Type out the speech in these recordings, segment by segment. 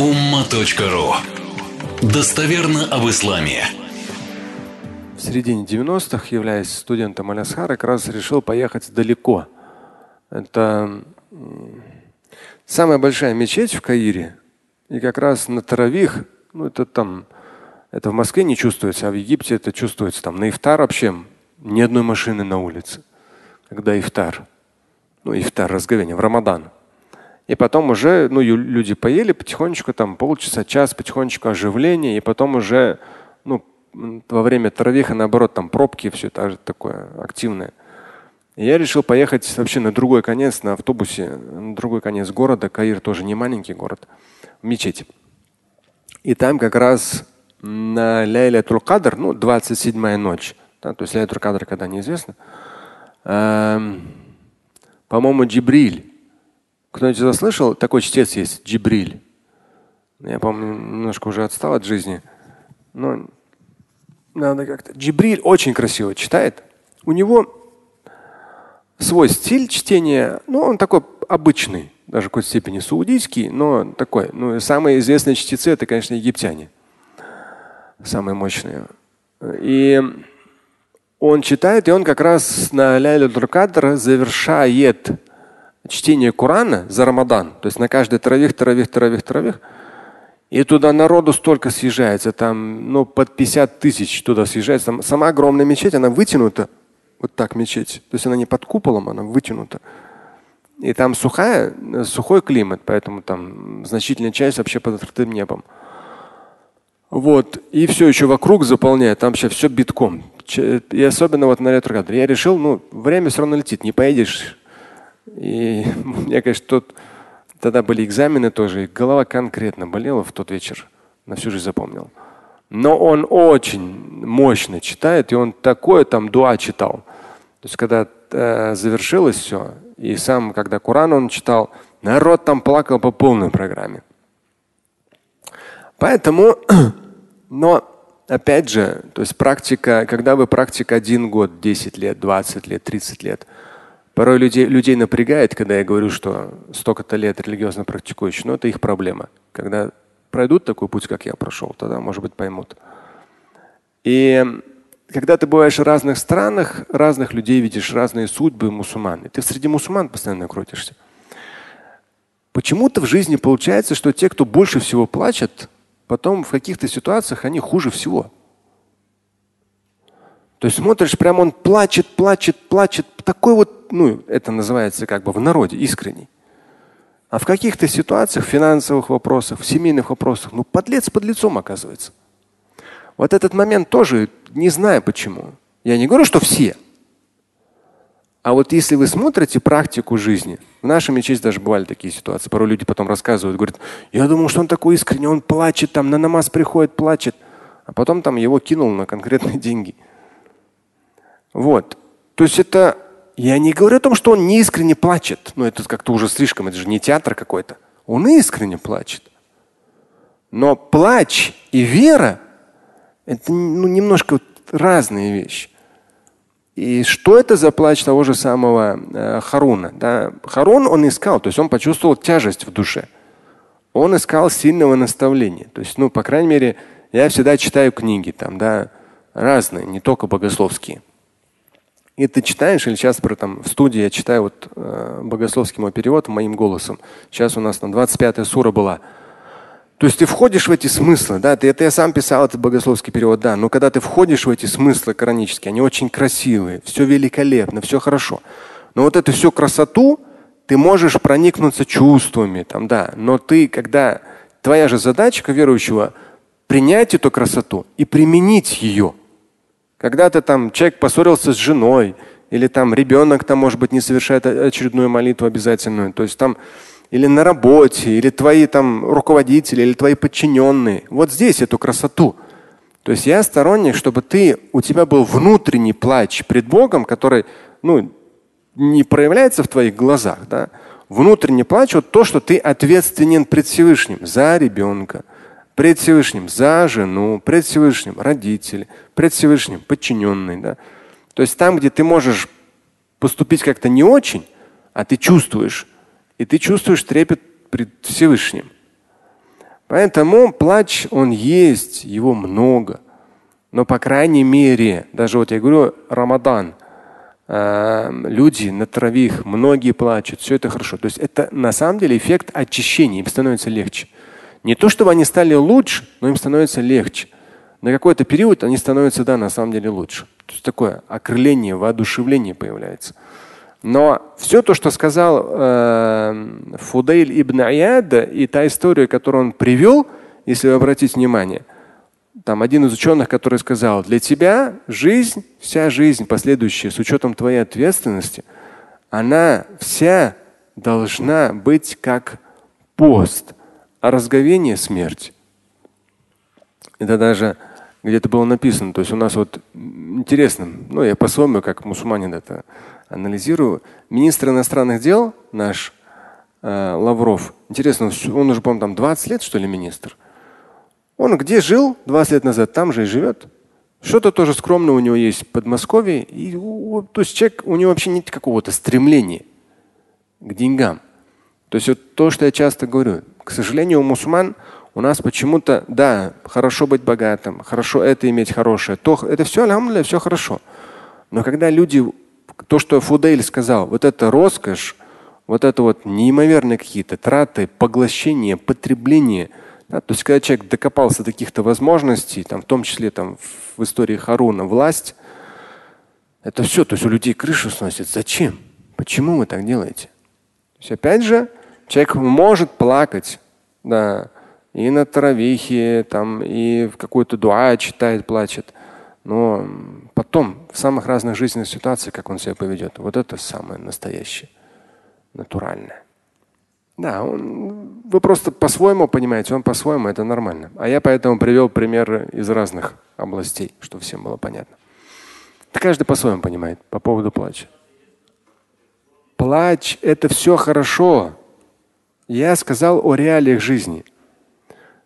umma.ru Достоверно об исламе. В середине 90-х, являясь студентом Алясхара, как раз решил поехать далеко. Это самая большая мечеть в Каире. И как раз на Таравих, ну это там, это в Москве не чувствуется, а в Египте это чувствуется. Там на ифтар вообще ни одной машины на улице. Когда ифтар. Ну, ифтар, разговение, в Рамадан. И потом уже ну, люди поели потихонечку, там полчаса, час, потихонечку оживление, и потом уже ну, во время таравиха, наоборот, там пробки, все это такое активное. И я решил поехать вообще на другой конец, на автобусе, на другой конец города. Каир тоже не маленький город, в мечеть. И там как раз на Ляйля Кадр, ну, 27-я ночь, да, то есть Ляйля Кадр, когда неизвестно, эм, по-моему, Джибриль кто-нибудь заслышал? Такой чтец есть, Джибриль. Я, помню, немножко уже отстал от жизни. Но надо как-то. Джибриль очень красиво читает. У него свой стиль чтения, ну, он такой обычный, даже в какой-то степени саудийский, но такой. Ну, самые известные чтецы это, конечно, египтяне. Самые мощные. И он читает, и он как раз на Ляйлю Кадр завершает чтение Корана за Рамадан, то есть на каждый таравих, таравих, таравих, таравих, и туда народу столько съезжается, там ну, под 50 тысяч туда съезжается. Там сама огромная мечеть, она вытянута, вот так мечеть. То есть она не под куполом, она вытянута. И там сухая, сухой климат, поэтому там значительная часть вообще под открытым небом. Вот. И все еще вокруг заполняет, там вообще все битком. И особенно вот на ретро Я решил, ну, время все равно летит, не поедешь и мне, конечно, тут тогда были экзамены тоже, и голова конкретно болела в тот вечер. На всю жизнь запомнил. Но он очень мощно читает, и он такое там дуа читал. То есть, когда э, завершилось все, и сам, когда Коран он читал, народ там плакал по полной программе. Поэтому, но опять же, то есть практика, когда вы практика один год, 10 лет, 20 лет, 30 лет – Порой людей, людей напрягает, когда я говорю, что столько-то лет религиозно практикующий, но это их проблема. Когда пройдут такой путь, как я прошел, тогда, может быть, поймут. И когда ты бываешь в разных странах, разных людей видишь, разные судьбы мусульман. И ты среди мусульман постоянно крутишься. Почему-то в жизни получается, что те, кто больше всего плачет, потом в каких-то ситуациях они хуже всего. То есть смотришь, прям он плачет, плачет, плачет. Такой вот, ну, это называется как бы в народе искренний. А в каких-то ситуациях, финансовых вопросах, в семейных вопросах, ну, подлец под лицом оказывается. Вот этот момент тоже не знаю почему. Я не говорю, что все. А вот если вы смотрите практику жизни, в нашей мечети даже бывали такие ситуации. Порой люди потом рассказывают, говорят, я думал, что он такой искренний, он плачет, там на намаз приходит, плачет. А потом там его кинул на конкретные деньги. Вот. То есть это, я не говорю о том, что он не искренне плачет. Но это как-то уже слишком, это же не театр какой-то. Он искренне плачет. Но плач и вера – это ну, немножко вот разные вещи. И что это за плач того же самого э, Харуна? Да? Харун он искал, то есть он почувствовал тяжесть в душе. Он искал сильного наставления. То есть, ну, по крайней мере, я всегда читаю книги там, да, разные, не только богословские. И ты читаешь, или сейчас про там в студии я читаю вот э, богословский мой перевод моим голосом. Сейчас у нас на 25 сура была. То есть ты входишь в эти смыслы, да, ты, это я сам писал этот богословский перевод, да, но когда ты входишь в эти смыслы коранические, они очень красивые, все великолепно, все хорошо. Но вот эту всю красоту ты можешь проникнуться чувствами, там, да, но ты, когда твоя же задача верующего принять эту красоту и применить ее – когда-то там человек поссорился с женой, или там ребенок там, может быть, не совершает очередную молитву обязательную. То есть там или на работе, или твои там руководители, или твои подчиненные. Вот здесь эту красоту. То есть я сторонник, чтобы ты, у тебя был внутренний плач пред Богом, который ну, не проявляется в твоих глазах. Да? Внутренний плач вот то, что ты ответственен пред Всевышним за ребенка, пред Всевышним за жену, пред Всевышним родители, пред Всевышним подчиненный. Да? То есть там, где ты можешь поступить как-то не очень, а ты чувствуешь, и ты чувствуешь трепет пред Всевышним. Поэтому плач, он есть, его много. Но, по крайней мере, даже вот я говорю, Рамадан, э, люди на травих, многие плачут, все это хорошо. То есть это на самом деле эффект очищения, им становится легче. Не то, чтобы они стали лучше, но им становится легче. На какой-то период они становятся, да, на самом деле лучше. То есть такое окрыление, воодушевление появляется. Но все то, что сказал э, Фудейль ибн Аяда и та история, которую он привел, если вы обратите внимание, там один из ученых, который сказал, для тебя жизнь, вся жизнь последующая, с учетом твоей ответственности, она вся должна быть как пост, а разговение – смерть. Это даже где-то было написано. То есть у нас вот интересно, ну я по-своему, как мусульманин это анализирую. Министр иностранных дел наш э, Лавров, интересно, он уже, по-моему, там 20 лет, что ли, министр. Он где жил 20 лет назад, там же и живет. Что-то тоже скромное у него есть в Подмосковье. И, то есть человек, у него вообще нет какого-то стремления к деньгам. То есть вот то, что я часто говорю, к сожалению, у мусульман у нас почему-то, да, хорошо быть богатым, хорошо это иметь хорошее, то это все, алхамдулillah, все хорошо. Но когда люди, то, что Фудель сказал, вот это роскошь, вот это вот неимоверные какие-то траты, поглощение, потребление, да, то есть когда человек докопался до каких-то возможностей, там, в том числе там, в истории Харуна власть, это все, то есть у людей крышу сносит. Зачем? Почему вы так делаете? То есть опять же, человек может плакать, да, и на таравихе, там, и в какую-то дуа читает, плачет. Но потом, в самых разных жизненных ситуациях, как он себя поведет, вот это самое настоящее, натуральное. Да, он, вы просто по-своему понимаете, он по-своему, это нормально. А я поэтому привел примеры из разных областей, чтобы всем было понятно. Это каждый по-своему понимает по поводу плача. Плач – это все хорошо. Я сказал о реалиях жизни.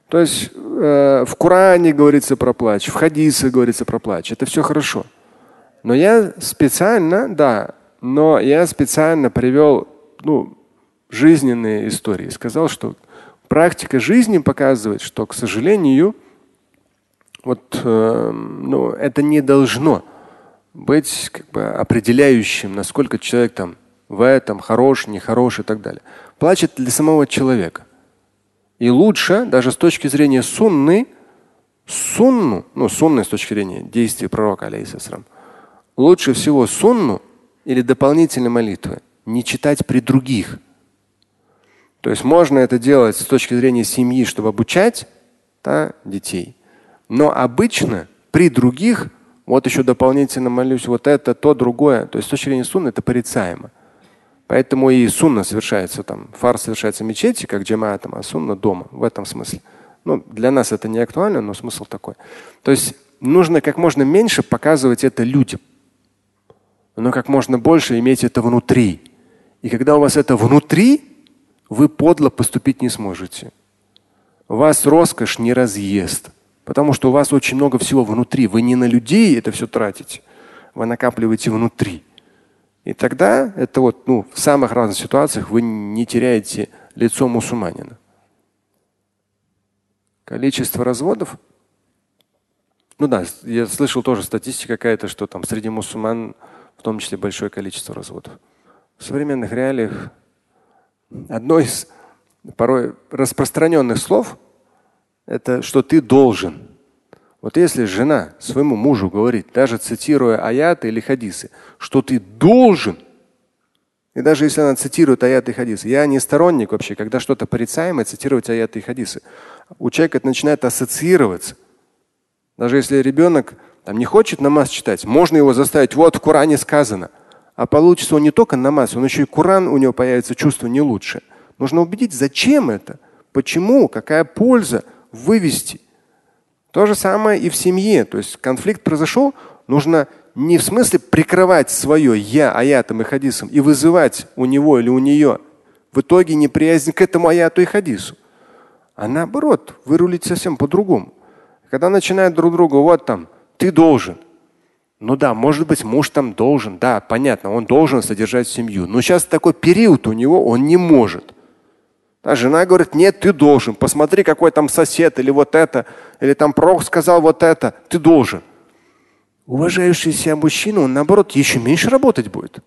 То есть э, в Коране говорится про плач, в хадисе говорится про плач. Это все хорошо. Но я специально, да, но я специально привел ну, жизненные истории. Сказал, что практика жизни показывает, что, к сожалению, вот, э, ну, это не должно быть как бы, определяющим, насколько человек там в этом хорош, нехорош и так далее. Плачет для самого человека. И лучше, даже с точки зрения сунны, сунну, ну сунны с точки зрения действий пророка, алейхиссалам, лучше всего сунну или дополнительные молитвы не читать при других. То есть можно это делать с точки зрения семьи, чтобы обучать да, детей. Но обычно при других, вот еще дополнительно молюсь, вот это, то, другое. То есть с точки зрения сунны это порицаемо. Поэтому и сунна совершается там, фар совершается в мечети, как джамаатом, а сунна дома. В этом смысле. Ну, для нас это не актуально, но смысл такой. То есть нужно как можно меньше показывать это людям, но как можно больше иметь это внутри. И когда у вас это внутри, вы подло поступить не сможете. Вас роскошь не разъест, потому что у вас очень много всего внутри. Вы не на людей это все тратите, вы накапливаете внутри. И тогда это вот, ну, в самых разных ситуациях вы не теряете лицо мусульманина. Количество разводов. Ну да, я слышал тоже статистика какая-то, что там среди мусульман в том числе большое количество разводов. В современных реалиях одно из порой распространенных слов – это что ты должен. Вот если жена своему мужу говорит, даже цитируя аяты или хадисы, что ты должен, и даже если она цитирует аяты и хадисы, я не сторонник вообще, когда что-то порицаемое, цитировать аяты и хадисы. У человека это начинает ассоциироваться. Даже если ребенок там, не хочет намаз читать, можно его заставить, вот в Коране сказано. А получится он не только намаз, он еще и Коран, у него появится чувство не лучше. Нужно убедить, зачем это, почему, какая польза вывести. То же самое и в семье. То есть конфликт произошел, нужно не в смысле прикрывать свое я аятом и хадисом и вызывать у него или у нее в итоге неприязнь к этому аяту и хадису, а наоборот, вырулить совсем по-другому. Когда начинают друг другу, вот там, ты должен. Ну да, может быть, муж там должен, да, понятно, он должен содержать семью. Но сейчас такой период у него, он не может. А жена говорит, нет, ты должен. Посмотри, какой там сосед или вот это, или там пророк сказал вот это, ты должен. Уважающий себя мужчина, он наоборот еще меньше работать будет.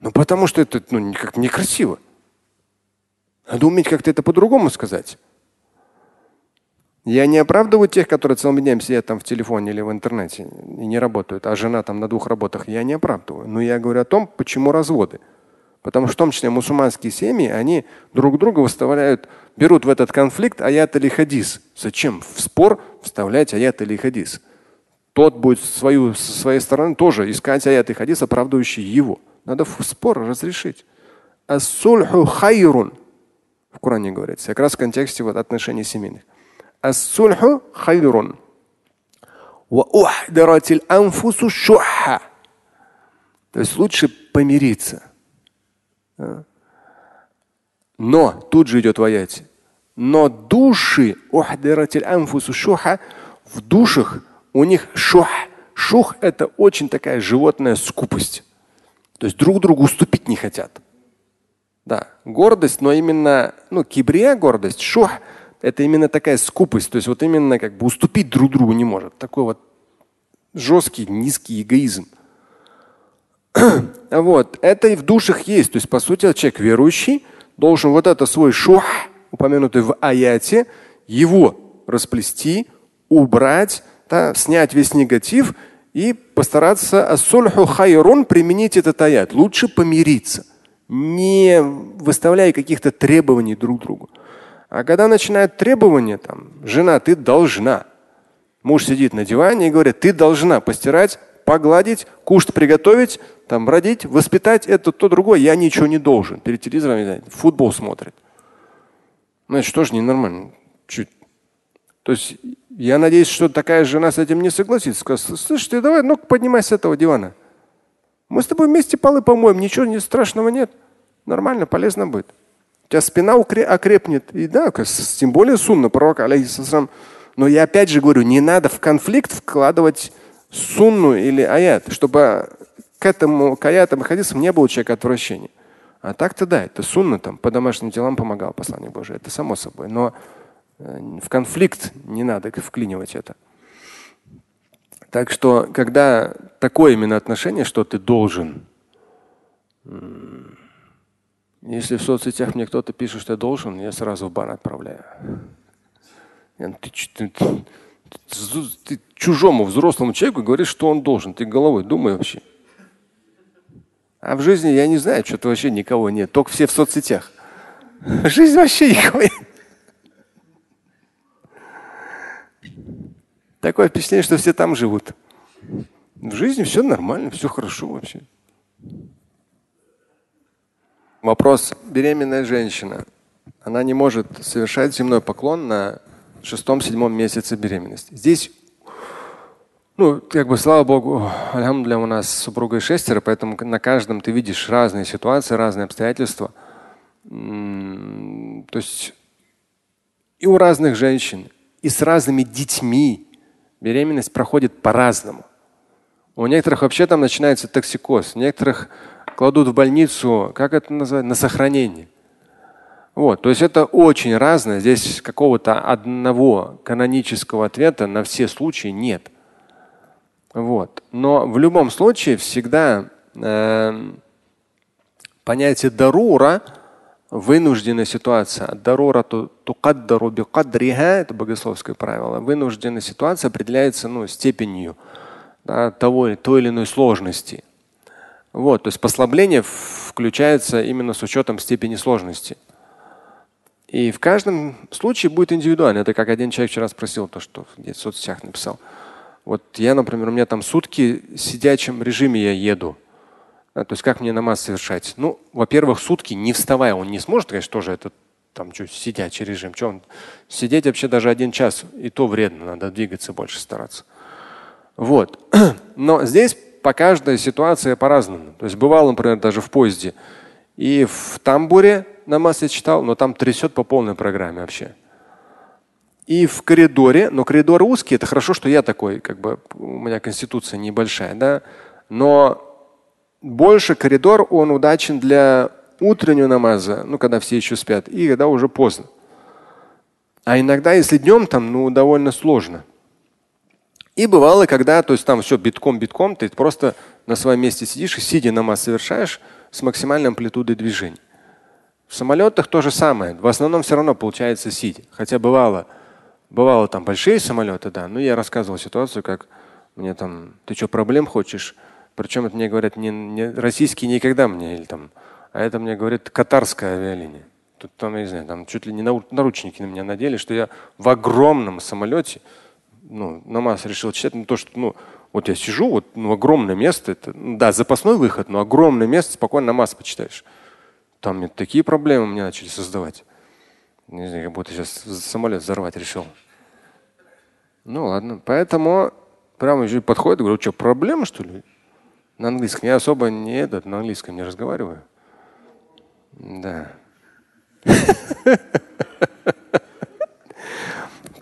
Ну потому что это ну, как некрасиво. Надо уметь как-то это по-другому сказать. Я не оправдываю тех, которые целым днем сидят там в телефоне или в интернете и не работают, а жена там на двух работах. Я не оправдываю. Но я говорю о том, почему разводы. Потому что в том числе мусульманские семьи, они друг друга выставляют, берут в этот конфликт аят или хадис. Зачем в спор вставлять аят или хадис? Тот будет свою, со своей стороны тоже искать аят и хадис, оправдывающий его. Надо в спор разрешить. Ас-сульху хайрун. В Коране говорится, как раз в контексте вот отношений семейных. Ас-сульху хайрун. То есть лучше помириться. Но тут же идет в. Но души в душах у них шух. Шух – это очень такая животная скупость. То есть друг другу уступить не хотят. Да, гордость, но именно, ну, кибрия гордость, шух – это именно такая скупость. То есть вот именно как бы уступить друг другу не может. Такой вот жесткий, низкий эгоизм. вот, это и в душах есть. То есть, по сути, человек верующий должен вот это свой шух, упомянутый в аяте, его расплести, убрать, да, снять весь негатив и постараться ассульху хайрун применить этот аят. Лучше помириться, не выставляя каких-то требований друг другу. А когда начинают требования, там, жена, ты должна. Муж сидит на диване и говорит, ты должна постирать, погладить, кушать, приготовить, там, родить, воспитать это, то, другое. Я ничего не должен. Перед телевизором футбол смотрит. Значит, что же ненормально? Чуть. То есть я надеюсь, что такая жена с этим не согласится. Скажет, слышь, ты давай, ну поднимай с этого дивана. Мы с тобой вместе полы помоем, ничего не страшного нет. Нормально, полезно будет. У тебя спина окрепнет. И да, тем более сунна пророка, алейхиссалам. Но я опять же говорю, не надо в конфликт вкладывать сунну или аят, чтобы к этому, к аятам и хадисам не было человека отвращения. А так-то да, это сунна там по домашним делам помогал посланник Божий. Это само собой. Но Э, в конфликт не надо вклинивать это. Так что, когда такое именно отношение, что ты должен, если в соцсетях мне кто-то пишет, что я должен, я сразу в бан отправляю. Ты, ты, ты, ты чужому взрослому человеку говоришь, что он должен. Ты головой думай вообще. А в жизни я не знаю, что-то вообще никого нет. Только все в соцсетях. Жизнь вообще никого нет. Такое впечатление, что все там живут. В жизни все нормально, все хорошо вообще. Вопрос. Беременная женщина. Она не может совершать земной поклон на шестом-седьмом месяце беременности. Здесь, ну, как бы, слава богу, для у нас с супругой шестеро, поэтому на каждом ты видишь разные ситуации, разные обстоятельства. То есть и у разных женщин, и с разными детьми беременность проходит по-разному. У некоторых вообще там начинается токсикоз, некоторых кладут в больницу, как это называется, на сохранение. Вот, то есть это очень разное. Здесь какого-то одного канонического ответа на все случаи нет. Вот. Но в любом случае всегда э, понятие дарура вынужденная ситуация. Дарурату тукаддару бикадриха, это богословское правило. Вынужденная ситуация определяется ну, степенью да, того, той или иной сложности. Вот, то есть послабление включается именно с учетом степени сложности. И в каждом случае будет индивидуально. Это как один человек вчера спросил, то, что в соцсетях написал. Вот я, например, у меня там сутки в сидячем режиме я еду. То есть как мне намаз совершать? Ну, во-первых, сутки не вставая, он не сможет, конечно, тоже это там что, сидячий режим. Что он? Сидеть вообще даже один час, и то вредно, надо двигаться больше стараться. Вот. Но здесь по каждой ситуации по-разному. То есть бывало, например, даже в поезде. И в тамбуре намаз я читал, но там трясет по полной программе вообще. И в коридоре, но коридор узкий, это хорошо, что я такой, как бы у меня конституция небольшая, да. Но больше коридор, он удачен для утреннего намаза, ну, когда все еще спят, и когда уже поздно. А иногда, если днем, там, ну, довольно сложно. И бывало, когда, то есть там все битком-битком, ты просто на своем месте сидишь и сидя намаз совершаешь с максимальной амплитудой движений. В самолетах то же самое. В основном все равно получается сидя. Хотя бывало, бывало там большие самолеты, да. Но я рассказывал ситуацию, как мне там, ты что, проблем хочешь? Причем это мне говорят не, не российские никогда мне, или там, а это мне говорит катарская авиалиния. Тут там, я не знаю, там чуть ли не наручники на меня надели, что я в огромном самолете, ну, намаз решил читать, ну, то, что, ну, вот я сижу, вот ну, огромное место, это, ну, да, запасной выход, но огромное место, спокойно намаз почитаешь. Там мне такие проблемы мне начали создавать. Не знаю, как будто сейчас самолет взорвать решил. Ну ладно. Поэтому прямо еще подходит, говорю, что, проблема, что ли? На английском. Я особо не этот, на английском не разговариваю. Да.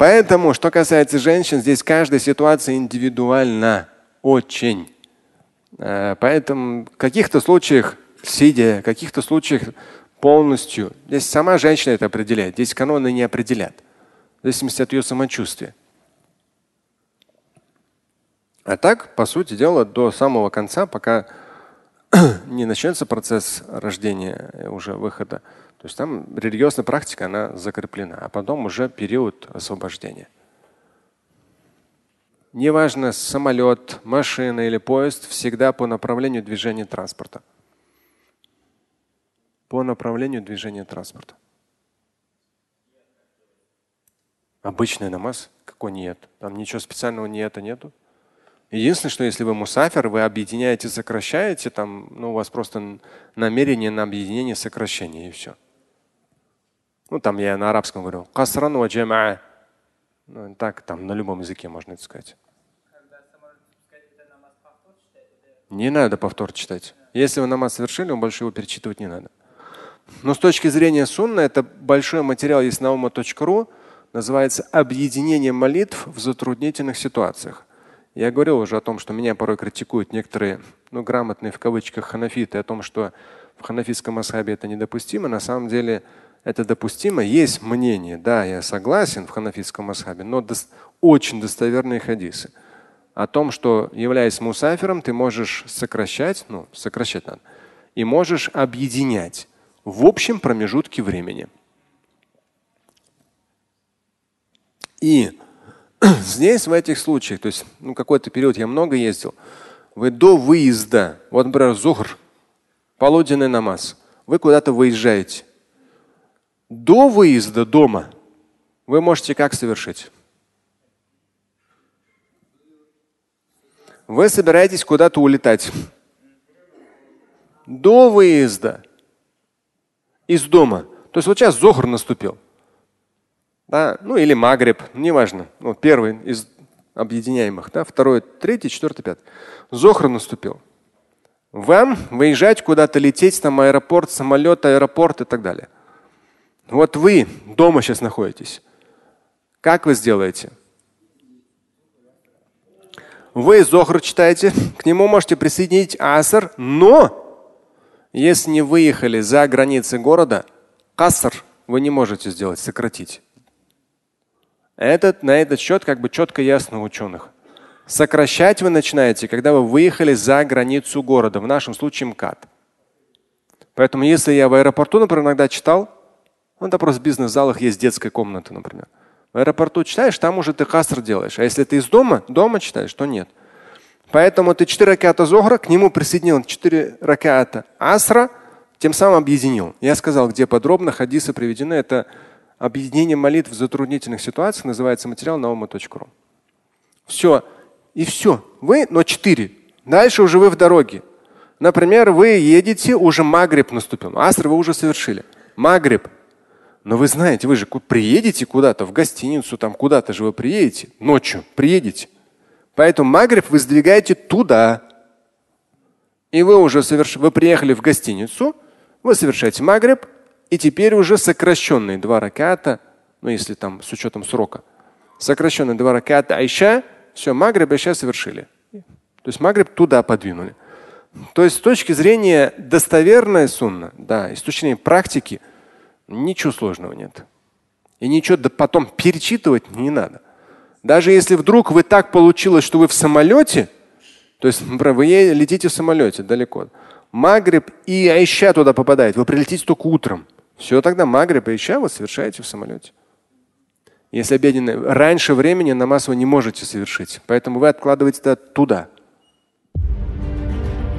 Поэтому, что касается женщин, здесь каждая ситуация индивидуальна. Очень. Э, поэтому в каких-то случаях сидя, в каких-то случаях полностью. Здесь сама женщина это определяет. Здесь каноны не определят. В зависимости от ее самочувствия. А так, по сути дела, до самого конца, пока не начнется процесс рождения, уже выхода, то есть там религиозная практика, она закреплена, а потом уже период освобождения. Неважно, самолет, машина или поезд, всегда по направлению движения транспорта. По направлению движения транспорта. Обычный намаз? Какой нет? Там ничего специального нет, нету. Единственное, что если вы мусафер, вы объединяете, сокращаете, там, ну, у вас просто намерение на объединение, сокращение и все. Ну, там я на арабском говорю. Касран ва джамаа. Ну, так, там на любом языке можно это сказать. Не надо повтор читать. Если вы намаз совершили, он больше его перечитывать не надо. Но с точки зрения сунна, это большой материал есть на ума.ру, называется «Объединение молитв в затруднительных ситуациях». Я говорил уже о том, что меня порой критикуют некоторые, ну, грамотные в кавычках ханафиты о том, что в ханафитском асхабе это недопустимо. На самом деле это допустимо. Есть мнение, да, я согласен в ханафитском асхабе, но дос очень достоверные хадисы о том, что являясь мусафером, ты можешь сокращать, ну, сокращать надо, и можешь объединять в общем промежутке времени. И здесь в этих случаях, то есть ну, какой-то период я много ездил, вы до выезда, вот, например, зухр, полуденный намаз, вы куда-то выезжаете, до выезда дома вы можете как совершить? Вы собираетесь куда-то улетать. До выезда из дома. То есть вот сейчас Зохр наступил. Да? Ну или Магриб, неважно. Ну, первый из объединяемых. Да? Второй, третий, четвертый, пятый. Зохр наступил. Вам выезжать куда-то, лететь, там аэропорт, самолет, аэропорт и так далее. Вот вы дома сейчас находитесь. Как вы сделаете? Вы Зохр читаете, к нему можете присоединить Аср, но если не выехали за границы города, Каср вы не можете сделать, сократить. Этот, на этот счет как бы четко ясно у ученых. Сокращать вы начинаете, когда вы выехали за границу города, в нашем случае МКАД. Поэтому если я в аэропорту, например, иногда читал, ну, это просто в бизнес-залах есть детская комната, например. В аэропорту читаешь, там уже ты каср делаешь. А если ты из дома, дома читаешь, то нет. Поэтому ты четыре раката зохра, к нему присоединил четыре раката асра, тем самым объединил. Я сказал, где подробно хадисы приведены. Это объединение молитв в затруднительных ситуациях, называется материал ума.ру. Все. И все. Вы, но четыре. Дальше уже вы в дороге. Например, вы едете, уже Магриб наступил. Аср вы уже совершили. Магриб. Но вы знаете, вы же приедете куда-то, в гостиницу, там куда-то же вы приедете, ночью приедете. Поэтому Магриб вы сдвигаете туда. И вы уже соверш... вы приехали в гостиницу, вы совершаете Магриб, и теперь уже сокращенные два раката, ну если там с учетом срока, сокращенные два раката Айша, все, Магриб Айша совершили. То есть Магриб туда подвинули. То есть с точки зрения достоверной сунна, да, и практики, ничего сложного нет. И ничего потом перечитывать не надо. Даже если вдруг вы так получилось, что вы в самолете, то есть вы летите в самолете далеко, Магриб и Айша туда попадает, вы прилетите только утром. Все, тогда Магриб и Айша вы совершаете в самолете. Если обеденный раньше времени намаз вы не можете совершить, поэтому вы откладываете туда.